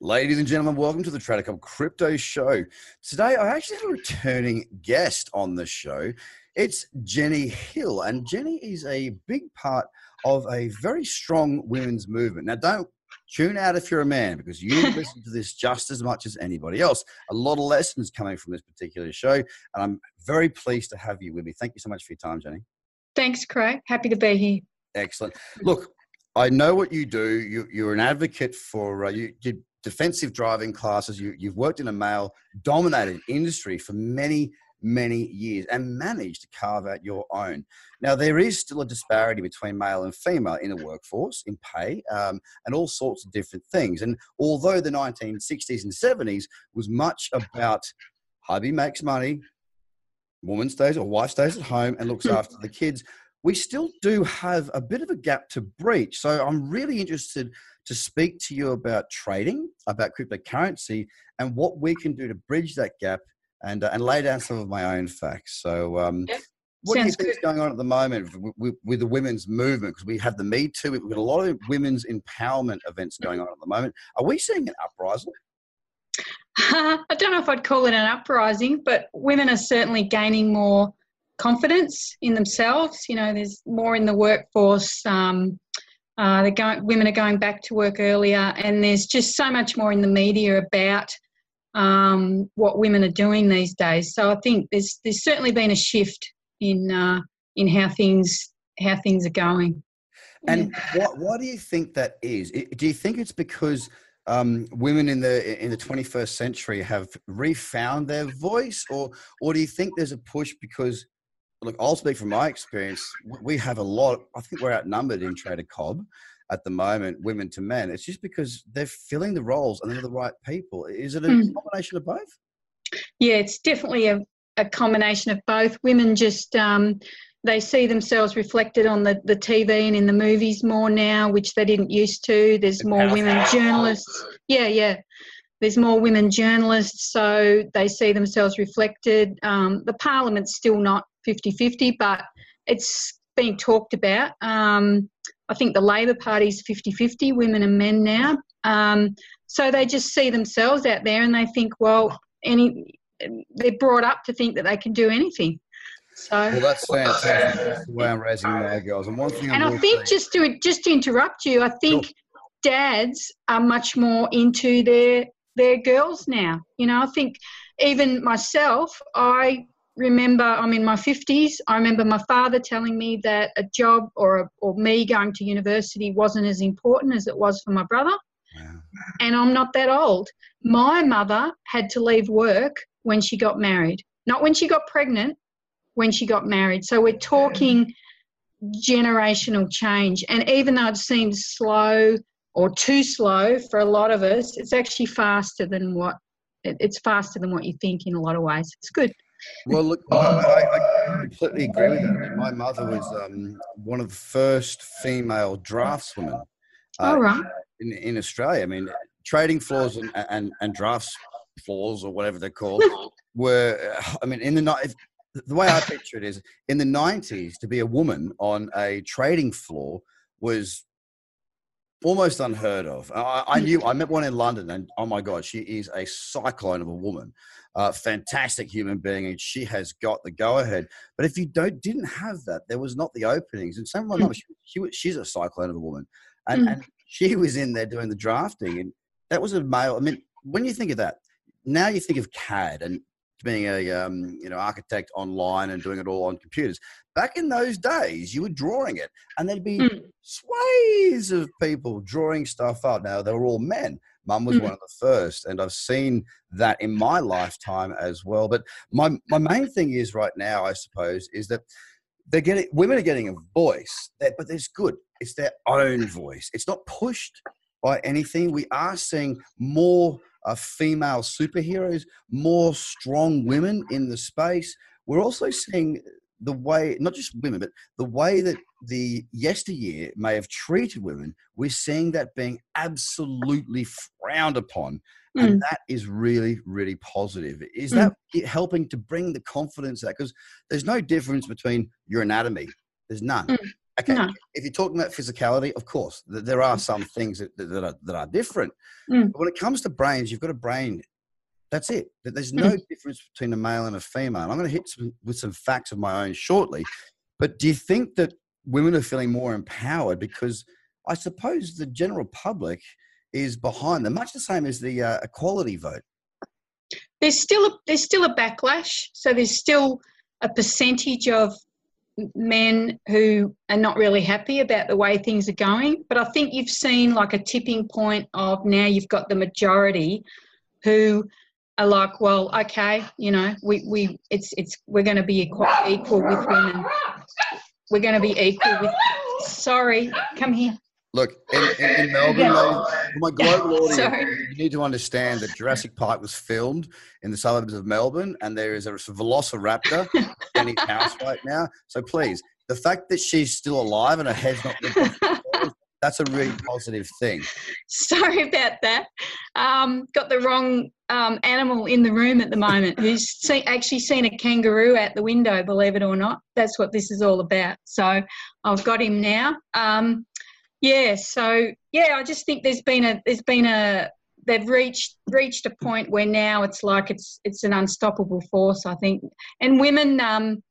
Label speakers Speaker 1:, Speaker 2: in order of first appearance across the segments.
Speaker 1: Ladies and gentlemen, welcome to the Trader Cobb Crypto Show. Today, I actually have a returning guest on the show. It's Jenny Hill, and Jenny is a big part of a very strong women's movement. Now, don't tune out if you're a man because you listen to this just as much as anybody else. A lot of lessons coming from this particular show, and I'm very pleased to have you with me. Thank you so much for your time, Jenny.
Speaker 2: Thanks, Craig. Happy to be here.
Speaker 1: Excellent. Look, I know what you do. You, are an advocate for uh, you did defensive driving classes. You, you've worked in a male dominated industry for many, many years and managed to carve out your own. Now, there is still a disparity between male and female in the workforce, in pay, um, and all sorts of different things. And although the 1960s and 70s was much about hubby makes money, woman stays or wife stays at home and looks hmm. after the kids, we still do have a bit of a gap to breach. So I'm really interested to speak to you about trading, about cryptocurrency, and what we can do to bridge that gap and, uh, and lay down some of my own facts. So, um, yep. what Sounds do you think is going on at the moment with, with, with the women's movement? Because we have the Me Too, we've got a lot of women's empowerment events going on at the moment. Are we seeing an uprising?
Speaker 2: I don't know if I'd call it an uprising, but women are certainly gaining more confidence in themselves. You know, there's more in the workforce. Um, uh, going, women are going back to work earlier, and there's just so much more in the media about um, what women are doing these days. So I think there's there's certainly been a shift in uh, in how things how things are going.
Speaker 1: And yeah. what why do you think that is? Do you think it's because um, women in the in the 21st century have refound their voice, or or do you think there's a push because look, I'll speak from my experience. We have a lot. I think we're outnumbered in Trader Cobb at the moment, women to men. It's just because they're filling the roles and they're the right people. Is it a mm. combination of both?
Speaker 2: Yeah, it's definitely a, a combination of both. Women just um, they see themselves reflected on the, the TV and in the movies more now, which they didn't used to. There's more women journalists. Yeah, yeah there's more women journalists, so they see themselves reflected. Um, the parliament's still not 50 50, but it's being talked about. Um, I think the Labor Party's 50 50, women and men now. Um, so they just see themselves out there and they think, well, any they're brought up to think that they can do anything. So
Speaker 1: well, that's fantastic. That's the way I'm raising my girls. And one thing,
Speaker 2: and I think say, just to just to interrupt you, I think sure. dads are much more into their their girls now. You know, I think even myself, I remember I'm in my 50s. I remember my father telling me that a job or, or me going to university wasn't as important as it was for my brother. And I'm not that old. My mother had to leave work when she got married, not when she got pregnant, when she got married. So we're talking generational change. And even though it seems slow or too slow for a lot of us, it's actually faster than what it's faster than what you think in a lot of ways. It's good.
Speaker 1: Well, look, I, I, completely agree with that. My mother was um, one of the first female draftswomen uh, in, in Australia. I mean, trading floors and, and, and drafts floors or whatever they're called were, I mean, in the night, the way I picture it is in the 90s, to be a woman on a trading floor was almost unheard of. I, I, knew I met one in London, and oh my god, she is a cyclone of a woman, uh, fantastic human being, and she has got the go ahead. But if you don't didn't have that, there was not the openings. And some of my mum, she, she, she's a cyclone of a woman, and, mm. and she was in there doing the drafting, and that was a male. I mean, when you think of that, now you think of CAD and being a um, you know architect online and doing it all on computers. Back in those days, you were drawing it, and there'd be mm. sways of people drawing stuff out. Now they were all men. Mum was mm. one of the first, and I've seen that in my lifetime as well. But my my main thing is right now, I suppose, is that they're getting women are getting a voice, that, but it's good. It's their own voice. It's not pushed by anything. We are seeing more uh, female superheroes, more strong women in the space. We're also seeing the way, not just women, but the way that the yesteryear may have treated women, we're seeing that being absolutely frowned upon. Mm. And that is really, really positive. Is mm. that helping to bring the confidence out? Because there's no difference between your anatomy, there's none. Mm. Okay, no. if you're talking about physicality, of course, there are some things that, that, are, that are different. Mm. But when it comes to brains, you've got a brain. That's it. There's no mm. difference between a male and a female. I'm going to hit some, with some facts of my own shortly. But do you think that women are feeling more empowered because I suppose the general public is behind them, much the same as the uh, equality vote?
Speaker 2: There's still a, there's still a backlash. So there's still a percentage of men who are not really happy about the way things are going. But I think you've seen like a tipping point of now you've got the majority who are like, well, okay, you know, we, we it's it's we're going to be equal, equal with women. We're going to be equal with. Sorry, come here.
Speaker 1: Look, in, in, in Melbourne, yeah. for my global audience, you need to understand that Jurassic Park was filmed in the suburbs of Melbourne, and there is a velociraptor in his house right now. So please, the fact that she's still alive and her head's not been that's a really positive thing.
Speaker 2: Sorry about that. Um, got the wrong um, animal in the room at the moment who's see, actually seen a kangaroo out the window, believe it or not. That's what this is all about. So I've got him now. Um, yeah, so yeah, I just think there's been a there's been a they've reached reached a point where now it's like it's it's an unstoppable force. I think, and women um,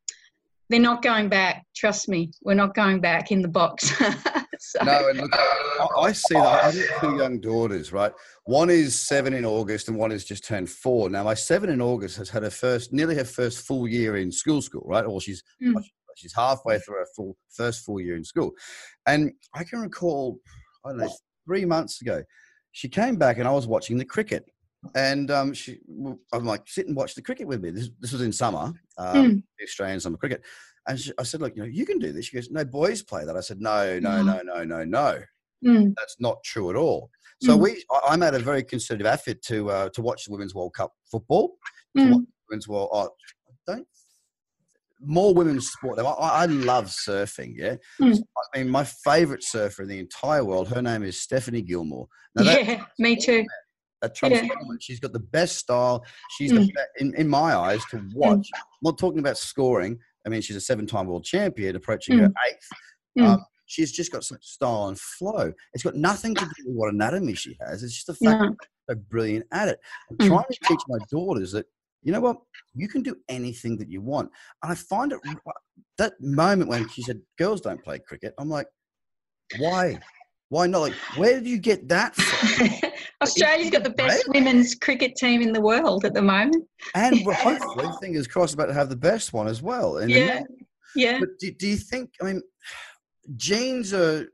Speaker 2: they're not going back. Trust me, we're not going back in the box.
Speaker 1: so. No, and look, I, I see that. I have two young daughters, right? One is seven in August, and one has just turned four. Now, my seven in August has had her first, nearly her first full year in school, school, right? Or she's mm. She's halfway through her full first full year in school, and I can recall, I don't know, three months ago, she came back and I was watching the cricket, and um, she, I'm like, sit and watch the cricket with me. This, this was in summer, um, mm. Australian summer cricket, and she, I said, look, you know, you can do this. She goes, no, boys play that. I said, no, no, no, no, no, no. Mm. That's not true at all. So mm. we, I, I made a very concerted effort to uh, to watch the Women's World Cup football. Mm. Women's World, oh, don't more women's sport. I, I love surfing. Yeah, mm. I mean, my favorite surfer in the entire world. Her name is Stephanie Gilmore.
Speaker 2: Now, yeah, me too.
Speaker 1: That Trump yeah. She's got the best style. She's mm. the best, in, in my eyes to hmm. watch. Mm. I'm not talking about scoring. I mean, she's a seven-time world champion, approaching her hmm. eighth. Hmm. Um, she's just got some style and flow. It's got nothing to do with what anatomy she has. It's just the fact no. that they're brilliant at it. I'm trying to teach my daughters that you know what? You can do anything that you want. And I find it that moment when she said, girls don't play cricket, I'm like, why? Why not? Like, where did you get that from?
Speaker 2: Australia's got the best women's cricket team in the world at the moment.
Speaker 1: And we're hopefully, fingers crossed, about to have the best one as well.
Speaker 2: yeah. Yeah.
Speaker 1: But do, do you think, I mean, genes are,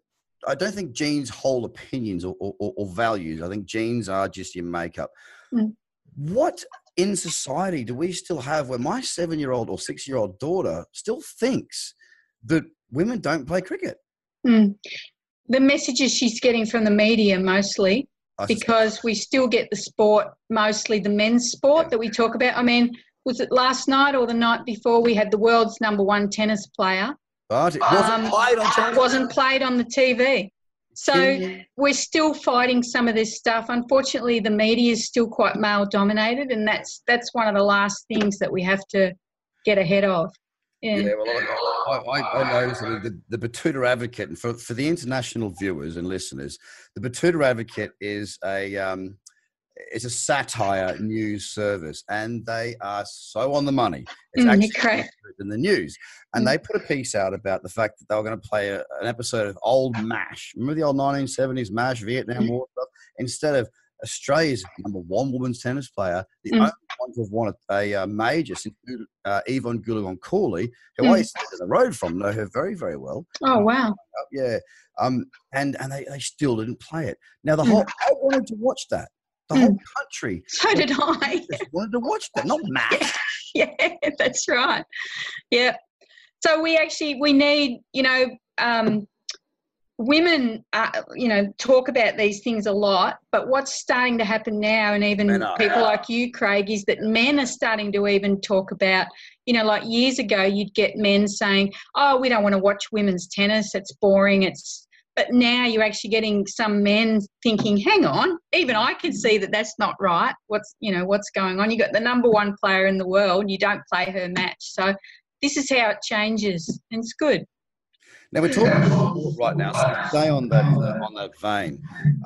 Speaker 1: I don't think genes hold opinions or, or, or values. I think genes are just your makeup. Mm. What in society do we still have where my seven year old or six year old daughter still thinks that women don't play cricket?
Speaker 2: Mm. The messages she's getting from the media mostly, because we still get the sport, mostly the men's sport yeah. that we talk about. I mean, was it last night or the night before we had the world's number one tennis player?
Speaker 1: But it wasn't um, played on TV.
Speaker 2: Wasn't played on the TV. So we're still fighting some of this stuff. Unfortunately, the media is still quite male dominated, and that's that's one of the last things that we have to get ahead of. Yeah, yeah
Speaker 1: well, I, I, I noticed the, the Betoota Advocate, and for, for the international viewers and listeners, the Betoota Advocate is a um, it's a satire news service, and they are so on the money. It's mm, actually in the news, and mm. they put a piece out about the fact that they were going to play a, an episode of old MASH. Remember the old 1970s MASH Vietnam. War stuff? Instead of Australia's number one women's tennis player, the mm. only one to have won a, a major since uh, Evonne Goolagong Cawley, who mm. I used to the road from, know her very, very well.
Speaker 2: Oh, wow.
Speaker 1: Uh, yeah. Um, and and they, they still didn't play it. Now, the mm. whole, I wanted to watch that. The whole mm. country.
Speaker 2: So did I.
Speaker 1: wanted to watch that, not MASH.
Speaker 2: yeah, that's right. Yeah. So we actually, we need, you know, um, women, uh, you know, talk about these things a lot, but what's starting to happen now, and even people like you, Craig, is that men are starting to even talk about, you know, like years ago, you'd get men saying, "Oh, we don't want to watch women's tennis; it's boring. It's." But now you're actually getting some men thinking, "Hang on, even I can see that that's not right. What's you know what's going on? You got the number one player in the world, you don't play her match, so." This is how it changes, and it's good.
Speaker 1: Now we're talking right now, so stay on that uh, on that vein.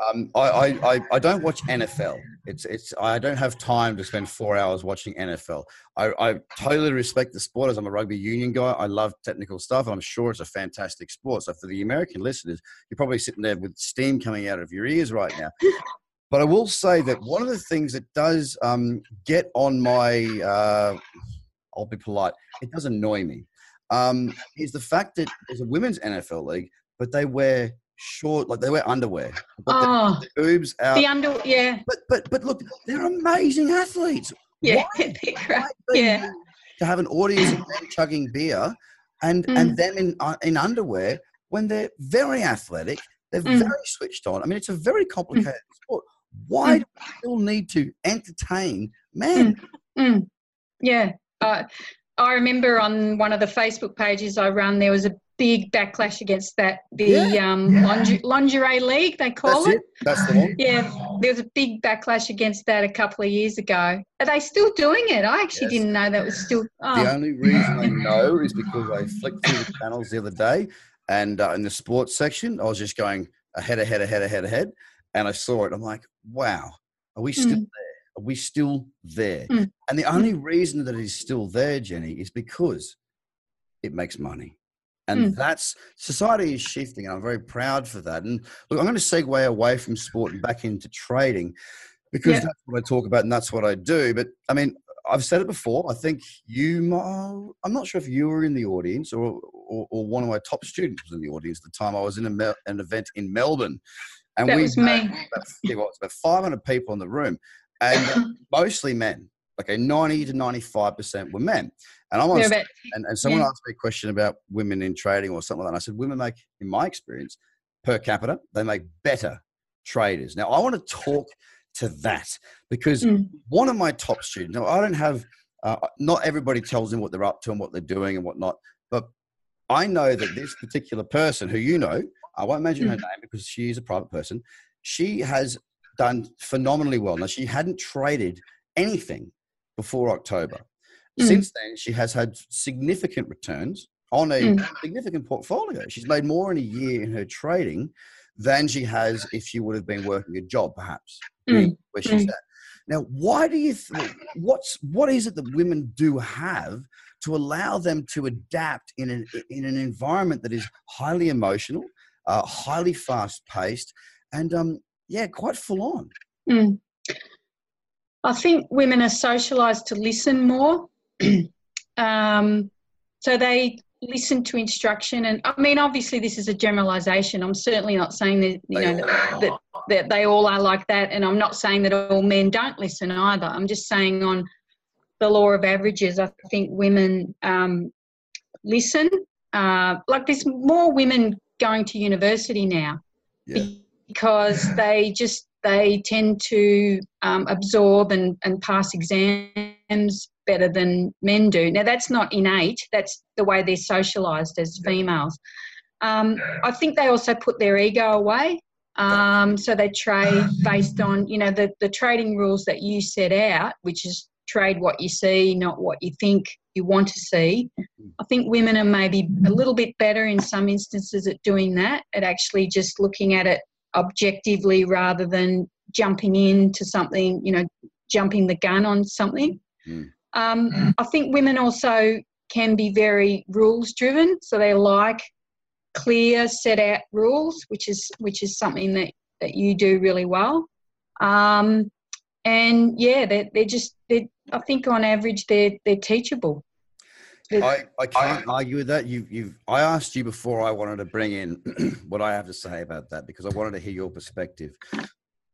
Speaker 1: Um, I, I, I don't watch NFL. It's it's I don't have time to spend four hours watching NFL. I, I totally respect the sport as I'm a rugby union guy. I love technical stuff. I'm sure it's a fantastic sport. So for the American listeners, you're probably sitting there with steam coming out of your ears right now. But I will say that one of the things that does um, get on my, uh, I'll be polite, it does annoy me um, is the fact that there's a women's NFL league, but they wear short, like they wear underwear.
Speaker 2: oh,
Speaker 1: the boobs out.
Speaker 2: The under, yeah.
Speaker 1: But but but look, they're amazing athletes.
Speaker 2: Yeah, why, why yeah.
Speaker 1: To have an audience chugging beer, and mm. and them in uh, in underwear when they're very athletic, they're mm. very switched on. I mean, it's a very mm. complicated mm. sport. Why mm. do we still need to entertain men?
Speaker 2: Mm. Yeah. Uh, I remember on one of the Facebook pages I run, there was a big backlash against that. The yeah. Um, lingerie, lingerie league, they call
Speaker 1: That's
Speaker 2: it. it.
Speaker 1: That's the one.
Speaker 2: Yeah, there was a big backlash against that a couple of years ago. Are they still doing it? I actually yes. didn't know that was still.
Speaker 1: Oh. The only reason I know is because I flicked through the channels the other day, and uh, in the sports section, I was just going ahead, ahead, ahead, ahead, ahead, and I saw it. I'm like, wow, are we still mm. there? Are we still there? Mm. And the only reason that it is still there, Jenny, is because it makes money. And mm. that's society is shifting, and I'm very proud for that. And look, I'm going to segue away from sport and back into trading because yeah. that's what I talk about and that's what I do. But I mean, I've said it before. I think you, I'm not sure if you were in the audience or, or, or one of my top students was in the audience at the time. I was in a, an event in Melbourne.
Speaker 2: And that we was me.
Speaker 1: About, yeah, well, about 500 people in the room and mostly men. Okay, 90 to 95% were men. And I'm on, yeah, and, and someone yeah. asked me a question about women in trading or something like that. And I said, women make, in my experience, per capita, they make better traders. Now, I want to talk to that because mm. one of my top students, now I don't have, uh, not everybody tells them what they're up to and what they're doing and whatnot, but I know that this particular person who you know, I won't mention mm. her name because she is a private person, she has done phenomenally well. Now, she hadn't traded anything before October. Mm. Since then, she has had significant returns on a mm. significant portfolio. She's made more in a year in her trading than she has if she would have been working a job, perhaps, mm. where she's mm. at. Now, why do you think, what's, what is it that women do have to allow them to adapt in an, in an environment that is highly emotional, uh, highly fast paced, and um, yeah, quite full on.
Speaker 2: Mm. I think women are socialised to listen more. um, so they listen to instruction, and I mean, obviously, this is a generalisation. I'm certainly not saying that you know that, that, that they all are like that, and I'm not saying that all men don't listen either. I'm just saying on the law of averages, I think women um, listen. Uh, like there's more women going to university now.
Speaker 1: Yeah
Speaker 2: because they just they tend to um, absorb and, and pass exams better than men do. Now that's not innate; that's the way they're socialised as females. Um, I think they also put their ego away. Um, so they trade based on you know the the trading rules that you set out, which is trade what you see, not what you think you want to see. I think women are maybe a little bit better in some instances at doing that, at actually just looking at it objectively rather than jumping into something, you know, jumping the gun on something. Mm. Um, I think women also can be very rules driven, so they like clear, set out rules, which is which is something that that you do really well. Um, and yeah, they're, they're just they I think on average they're they're teachable.
Speaker 1: I, I can't argue with that. You've, you've, I asked you before I wanted to bring in what I have to say about that because I wanted to hear your perspective.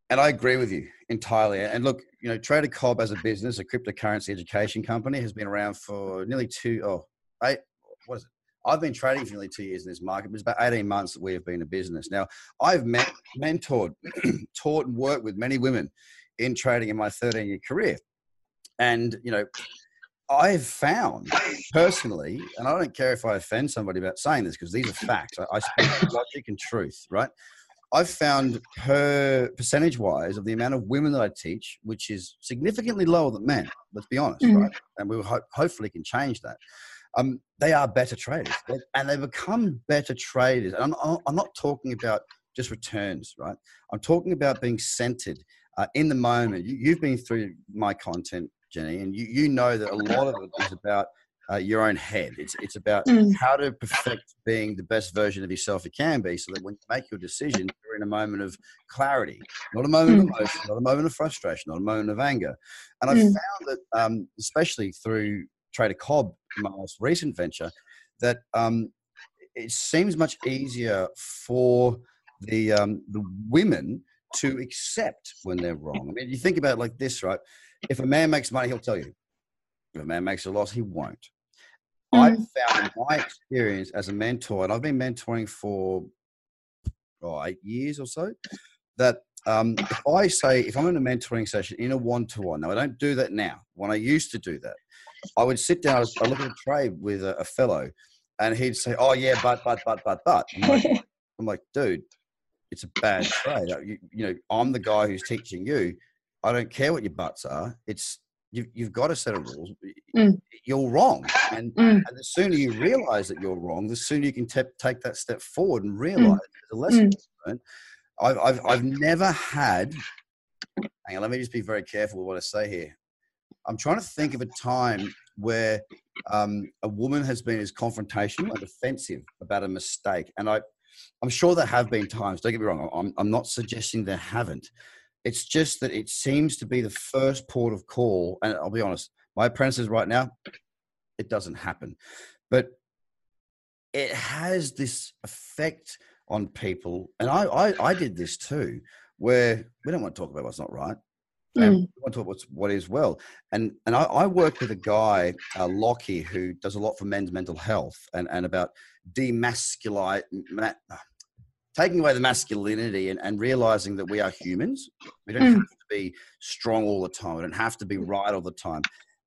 Speaker 1: And I agree with you entirely. And look, you know, Trader Cobb as a business, a cryptocurrency education company, has been around for nearly two, oh, eight, what is it? I've been trading for nearly two years in this market, but it's about 18 months that we have been a business. Now, I've met, mentored, taught, and worked with many women in trading in my 13 year career. And, you know, I've found personally, and I don't care if I offend somebody about saying this because these are facts. I, I speak logic and truth, right? I've found per percentage wise of the amount of women that I teach, which is significantly lower than men. Let's be honest, mm-hmm. right? And we ho- hopefully can change that. um, they are better traders, and they become better traders. And I'm, I'm not talking about just returns, right? I'm talking about being centered uh, in the moment. You, have been through my content, Jenny, and you, you know that a lot of it is about uh, your own head. It's it's about mm. how to perfect being the best version of yourself you can be, so that when you make your decision, you're in a moment of clarity, not a moment mm. of emotion, not a moment of frustration, not a moment of anger. And I mm. found that, um, especially through Trader Cobb, my most recent venture, that um, it seems much easier for the um, the women to accept when they're wrong. I mean, you think about it like this, right? If a man makes money, he'll tell you. If a man makes a loss, he won't. Mm. I've found my experience as a mentor, and I've been mentoring for oh, eight years or so, that um, if I say, if I'm in a mentoring session in a one to one, now I don't do that now. When I used to do that, I would sit down, I look at a trade with a, a, fellow, and he'd say, Oh, yeah, but, but, but, but, but. I'm like, I'm like dude, it's a bad trade. You, you, know, I'm the guy who's teaching you. I don't care what your butts are. It's you, you've got a set of rules. Mm. You're wrong, and, mm. and the sooner you realize that you're wrong, the sooner you can te- take that step forward and mm. realize mm. there's lesson mm. I've, I've I've never had. Hang on, let me just be very careful with what I say here. I'm trying to think of a time where um, a woman has been as confrontational and offensive about a mistake, and I I'm sure there have been times, don't get me wrong, I'm, I'm not suggesting there haven't. It's just that it seems to be the first port of call. And I'll be honest, my apprentices right now, it doesn't happen. But it has this effect on people. And I, I, I did this too, where we don't want to talk about what's not right. Mm. we want to talk what's what is well. And and I, I work with a guy, uh, Lockie, who does a lot for men's mental health and, and about demasculite, ma- taking away the masculinity and, and realizing that we are humans. We don't mm. have to be strong all the time. We don't have to be right all the time.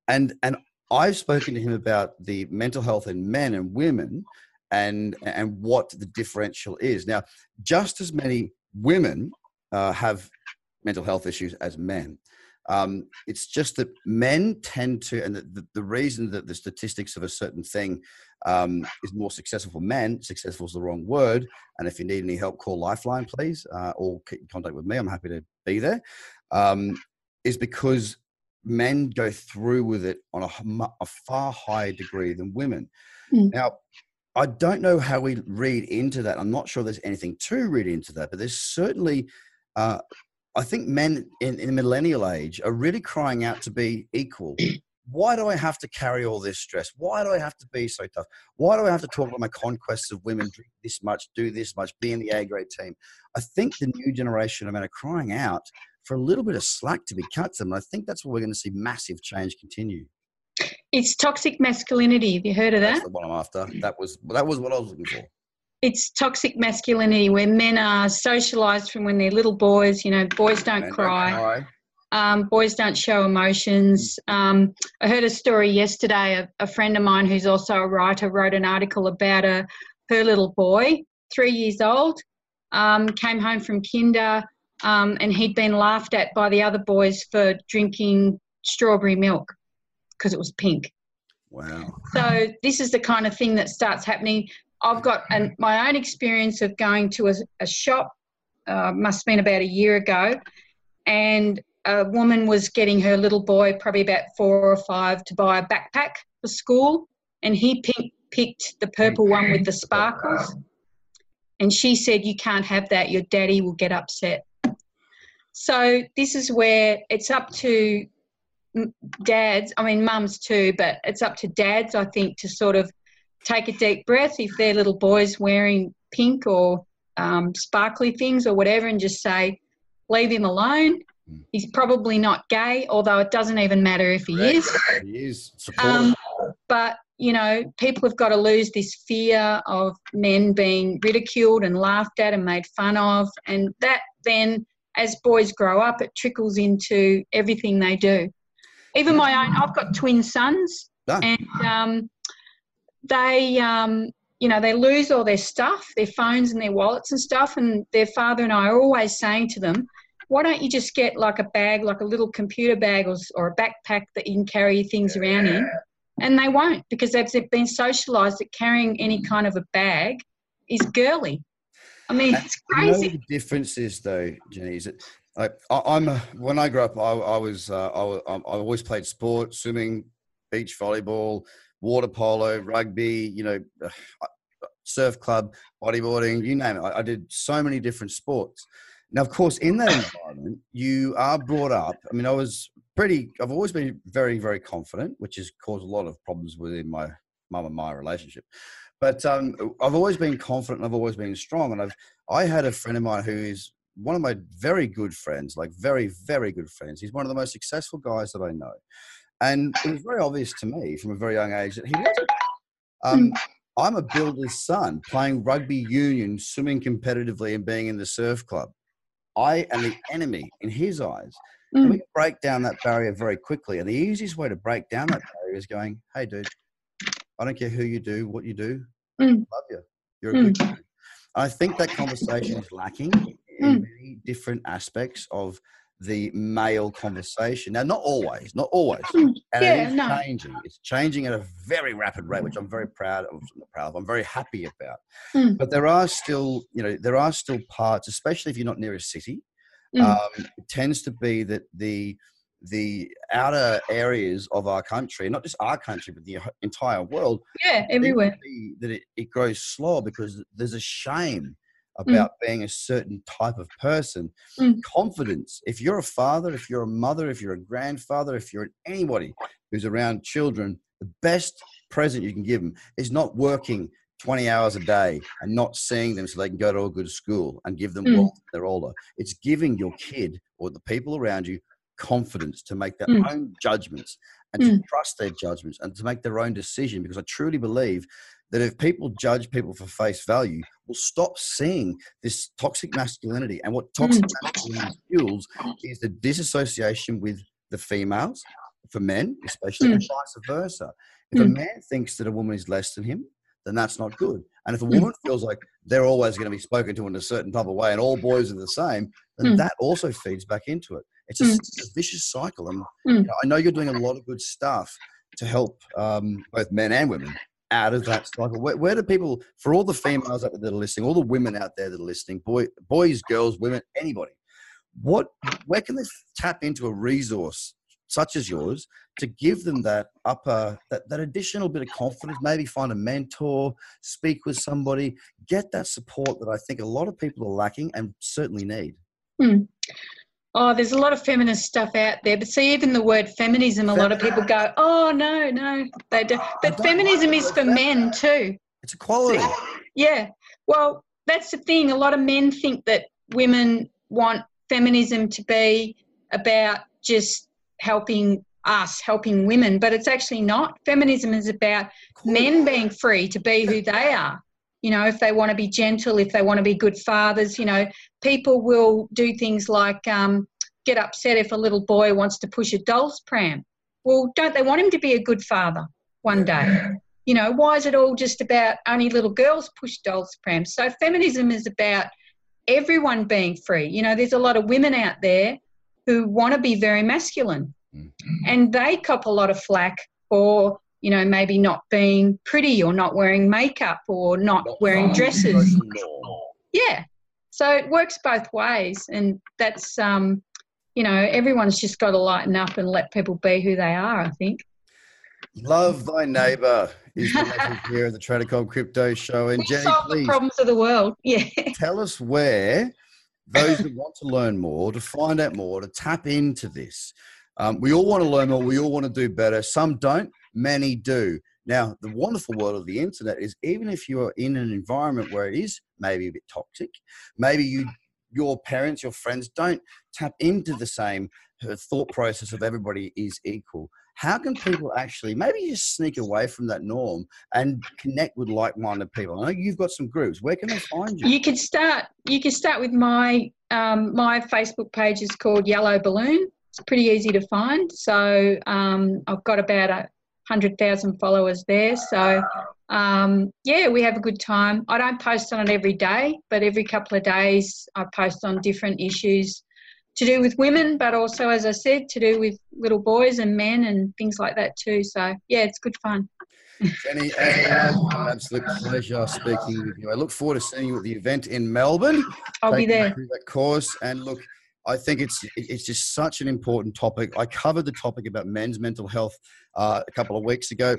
Speaker 1: And and I've spoken to him about the mental health in men and women and and what the differential is. Now, just as many women uh, have mental health issues as men. Um, it's just that men tend to, and the, the, the, reason that the statistics of a certain thing um, is more successful for men, successful is the wrong word. And if you need any help, call Lifeline, please, uh, or keep in contact with me. I'm happy to be there. Um, is because men go through with it on a, a far higher degree than women. Mm. Now, I don't know how we read into that. I'm not sure there's anything to read into that, but there's certainly uh, I think men in, in the millennial age are really crying out to be equal. Why do I have to carry all this stress? Why do I have to be so tough? Why do I have to talk about my conquests of women, drink this much, do this much, be in the A grade team? I think the new generation of men are crying out for a little bit of slack to be cut to them. And I think that's where we're going to see massive change continue.
Speaker 2: It's toxic masculinity. Have you heard of that?
Speaker 1: That's the one I'm after. That was that was what I was looking for
Speaker 2: it's toxic masculinity where men are socialized from when they're little boys. You know, boys don't men cry. Don't cry. Um, boys don't show emotions. Um, I heard a story yesterday. A, a, friend of mine who's also a writer wrote an article about a, her little boy, three years old, um, came home from kinder, um, and he'd been laughed at by the other boys for drinking strawberry milk because it was pink.
Speaker 1: Wow.
Speaker 2: So this is the kind of thing that starts happening. I've got an, my own experience of going to a, a shop, uh, must have been about a year ago, and a woman was getting her little boy, probably about four or five, to buy a backpack for school, and he pick, picked the purple one with the sparkles. And she said, You can't have that, your daddy will get upset. So, this is where it's up to dads, I mean, mums too, but it's up to dads, I think, to sort of take a deep breath if their little boy's wearing pink or um, sparkly things or whatever and just say, leave him alone. Hmm. He's probably not gay, although it doesn't even matter if he right. is.
Speaker 1: He is. Um,
Speaker 2: but, you know, people have got to lose this fear of men being ridiculed and laughed at and made fun of. And that then, as boys grow up, it trickles into everything they do. Even my own, I've got twin sons. And um, they um, you know they lose all their stuff their phones and their wallets and stuff and their father and i are always saying to them why don't you just get like a bag like a little computer bag or, or a backpack that you can carry things around in and they won't because they've been socialised that carrying any kind of a bag is girly. I mean, it's crazy.
Speaker 1: You know the difference is though, Jenny, is that like I, am when I grew up, I, I was uh, I, I always played sport, swimming, beach volleyball, water polo, rugby. You know, surf club, bodyboarding, you name it. I, I did so many different sports. Now, of course, in that environment, you are brought up. I mean, I was pretty. I've always been very, very confident, which has caused a lot of problems within my mum and my relationship. But um, I've always been confident and I've always been strong. And I've I had a friend of mine who is one of my very good friends, like very, very good friends. He's one of the most successful guys that I know. And it was very obvious to me from a very young age that he wasn't. Um, hmm. I'm a builder's son playing rugby union, swimming competitively, and being in the surf club. I am the enemy in his eyes. Mm. we break down that barrier very quickly. And the easiest way to break down that barrier is going, hey, dude, I don't care who you do, what you do, mm. love you. You're a mm. good guy. I think that conversation is lacking in mm. many different aspects of the male conversation. Now, not always, not always, mm. and yeah, it is no. changing. It's changing at a very rapid rate, which I'm very proud of. Not proud of. I'm very happy about. Mm. But there are still, you know, there are still parts, especially if you're not near a city. Mm. Um, it tends to be that the the outer areas of our country, not just our country, but the entire world.
Speaker 2: Yeah, everywhere.
Speaker 1: That it, it grows slow because there's a shame. About mm. being a certain type of person. Mm. Confidence. If you're a father, if you're a mother, if you're a grandfather, if you're anybody who's around children, the best present you can give them is not working 20 hours a day and not seeing them so they can go to a good school and give them mm. wealth when they're older. It's giving your kid or the people around you confidence to make their mm. own judgments and to mm. trust their judgments and to make their own decision because I truly believe that if people judge people for face value, we'll stop seeing this toxic masculinity. And what toxic mm. masculinity fuels is the disassociation with the females, for men especially, mm. and vice versa. If mm. a man thinks that a woman is less than him, then that's not good. And if a mm. woman feels like they're always going to be spoken to in a certain type of way and all boys are the same, then mm. that also feeds back into it. It's a, mm. a vicious cycle. And you know, I know you're doing a lot of good stuff to help um, both men and women out of that cycle? Where, where, do people, for all the females out there that are listening, all the women out there that are listening, boy, boys, girls, women, anybody, what, where can they tap into a resource such as yours to give them that upper, that, that additional bit of confidence? Maybe find a mentor, speak with somebody, get that support that I think a lot of people are lacking and certainly need.
Speaker 2: Hmm. Oh, there's a lot of feminist stuff out there, but see, even the word feminism, a lot of people go, "Oh no, no, they do." But feminism is for men too.
Speaker 1: It's equality.
Speaker 2: Yeah. Well, that's the thing. A lot of men think that women want feminism to be about just helping us, helping women, but it's actually not. Feminism is about men being free to be who they are. You know, if they want to be gentle, if they want to be good fathers, you know, people will do things like um, get upset if a little boy wants to push a doll's pram. Well, don't they want him to be a good father one day? You know, why is it all just about only little girls push dolls' prams? So feminism is about everyone being free. You know, there's a lot of women out there who want to be very masculine, mm-hmm. and they cop a lot of flack for you know maybe not being pretty or not wearing makeup or not wearing dresses. Yeah, so it works both ways, and that's um, you know everyone's just got to lighten up and let people be who they are. I think.
Speaker 1: Love thy neighbor is the message here at the Trader Cobb Crypto Show. And
Speaker 2: we
Speaker 1: Jenny,
Speaker 2: solve
Speaker 1: please
Speaker 2: the problems of the world. Yeah.
Speaker 1: Tell us where those that want to learn more, to find out more, to tap into this. Um, we all want to learn more. We all want to do better. Some don't. Many do. Now, the wonderful world of the internet is even if you are in an environment where it is maybe a bit toxic, maybe you your parents, your friends don't tap into the same uh, thought process of everybody is equal. How can people actually maybe just sneak away from that norm and connect with like-minded people? I know you've got some groups. Where can they find you?
Speaker 2: You can start. You can start with my um, my Facebook page is called Yellow Balloon. It's pretty easy to find. So um, I've got about a 100,000 followers there. So, um, yeah, we have a good time. I don't post on it every day, but every couple of days I post on different issues to do with women, but also, as I said, to do with little boys and men and things like that too. So yeah, it's good fun.
Speaker 1: Jenny, an absolute pleasure speaking with you. I look forward to seeing you at the event in Melbourne.
Speaker 2: I'll be there.
Speaker 1: That course, and look, I think it's it's just such an important topic. I covered the topic about men's mental health uh, a couple of weeks ago.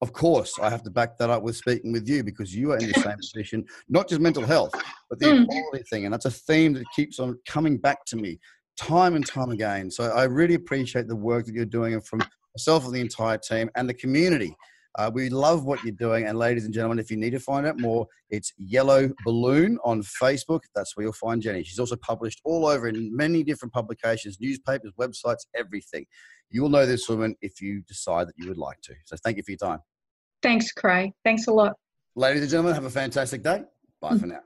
Speaker 1: Of course, I have to back that up with speaking with you because you are in the same position, not just mental health, but the mm. equality thing. And that's a theme that keeps on coming back to me time and time again. So I really appreciate the work that you're doing and from myself and the entire team and the community. Uh, we love what you're doing. And ladies and gentlemen, if you need to find out more, it's Yellow Balloon on Facebook. That's where you'll find Jenny. She's also published all over in many different publications, newspapers, websites, everything. You will know this woman if you decide that you would like to. So thank you for your time.
Speaker 2: Thanks, Craig. Thanks a lot.
Speaker 1: Ladies and gentlemen, have a fantastic day. Bye for now.